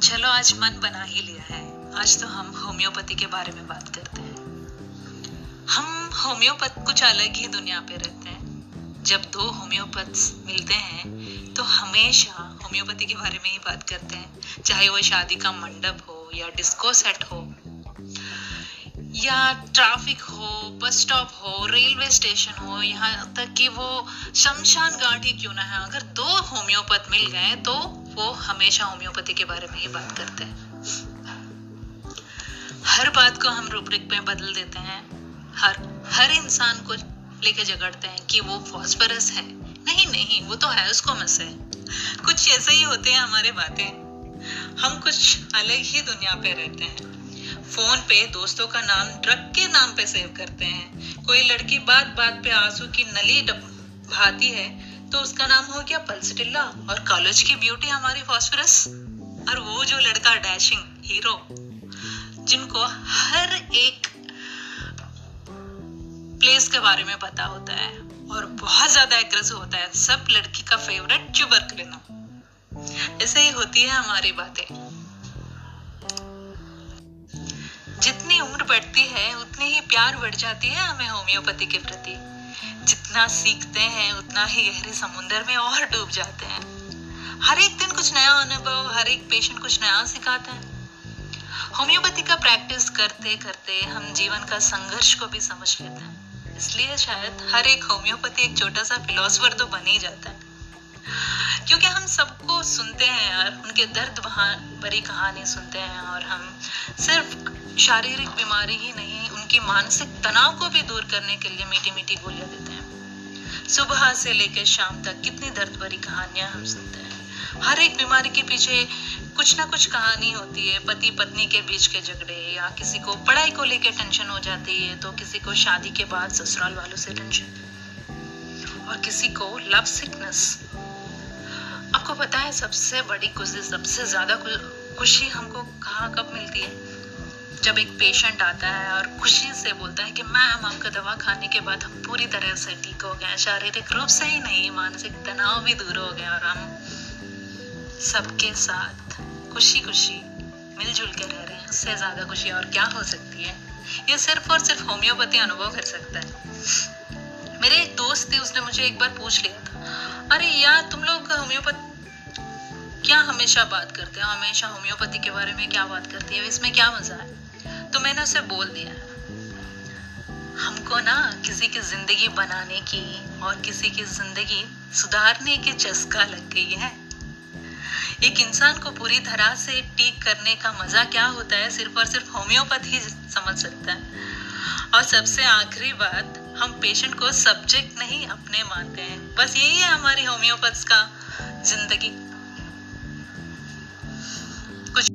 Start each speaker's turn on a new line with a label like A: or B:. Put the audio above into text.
A: चलो, आज मन बना ही लिया है। आज तो हम होम्योपैथी के बारे में बात करते हैं। हम होम्योपैथ कुछ अलग ही दुनिया पे रहते हैं। जब दो होम्योपैथ मिलते हैं तो हमेशा होम्योपैथी के बारे में ही बात करते हैं। चाहे वो शादी का मंडप हो, या डिस्को सेट हो, या ट्रैफ़िक हो, बस स्टॉप हो, रेलवे स्टेशन हो, यहाँ तक कि वो शमशान घाट ही क्यों ना है। अगर दो होम्योपैथ मिल गए तो वो हमेशा होम्योपैथी के बारे में ही बात करते हैं। हर बात को हम रूब्रिक में बदल देते हैं। हर हर इंसान को लेके झगड़ते हैं कि वो फॉस्फरस है। नहीं नहीं, वो तो है उसको मस है। कुछ ऐसे ही होते हैं हमारे बातें। हम कुछ अलग ही दुनिया पे रहते हैं। फ़ोन पे दोस्तों का नाम ड्रग के नाम पे सेव करते हैं। कोई लड़की बात बात पे आँसू की नली भाती है तो उसका नाम हो गया पल्सटिल्ला और कॉलेज की ब्यूटी हमारी फॉस्फरस। और वो जो लड़का डैशिंग हीरो, जिनको हर एक प्लेस के बारे में पता होता है और बहुत ज़्यादा एग्रेसिव होता है, सब लड़की का फेवरेट चुबर चुबर्कलिनो ऐसे ही होती है हमारी बातें। जितनी उम्र बढ़ती है, उतनी ही प्यार बढ़ जाती है हमें होम्योपैथी के प्रति। जितना सीखते हैं, उतना ही गहरे समुद्र में और डूब जाते हैं। हर एक दिन कुछ नया अनुभव, हर एक पेशेंट कुछ नया सिखाता है। होम्योपैथी का प्रैक्टिस करते करते हम जीवन का संघर्ष को भी समझ लेते हैं। इसलिए शायद हर एक होम्योपैथी एक छोटा सा फिलोसफर तो बन ही जाता है। क्योंकि हम सबको सुनते हैं यार, उनके दर्द भरी कहानी सुनते हैं और हम सिर्फ़ शारीरिक बीमारी ही नहीं, उनकी मानसिक तनाव को भी दूर करने के लिए मीठी मीठी गोलियाँ देते हैं। सुबह से लेकर शाम तक कितनी दर्द भरी कहानियाँ हम सुनते हैं। हर एक बीमारी के पीछे कुछ ना कुछ कहानी होती है। पति पत्नी के बीच के झगड़े या किसी को पढ़ाई को लेकर टेंशन हो जाती है तो किसी को शादी के बाद ससुराल वालों से टेंशन और किसी को लव सिकनेस आपको पता है, सबसे बड़ी खुशी, सबसे ज़्यादा खुशी हमको कहाँ कब मिलती है? जब एक पेशेंट आता है और खुशी से बोलता है कि, मैम, आपका दवा खाने के बाद हम पूरी तरह से ठीक हो गए शारीरिक रूप से ही नहीं, मानसिक तनाव भी दूर हो गया और हम सबके साथ खुशी खुशी मिलजुल के रह रहे हैं। उससे ज़्यादा खुशी और क्या हो सकती है? ये सिर्फ़ और सिर्फ़ होम्योपैथी अनुभव कर सकता है। मेरे एक दोस्त थे, उसने मुझे एक बार पूछ लिया था, अरे यार तुम लोग होम्योपैथ क्या हमेशा बात करते हो? हमेशा होम्योपैथी के बारे में क्या बात करती है? इसमें क्या मज़ा है? तो मैंने उसे बोल दिया। हमको ना किसी की ज़िंदगी बनाने की और किसी की ज़िंदगी सुधारने की चस्का लग गई है। एक इंसान को पूरी तरह से ठीक करने का मज़ा क्या होता है, सिर्फ़ और सिर्फ़ होम्योपैथ ही समझ सकता है। और सबसे आखिरी बात, हम पेशेंट को सब्जेक्ट नहीं, अपने मानते हैं। बस यही है हमारी होम्योपैथ का ज़िंदगी। कुछ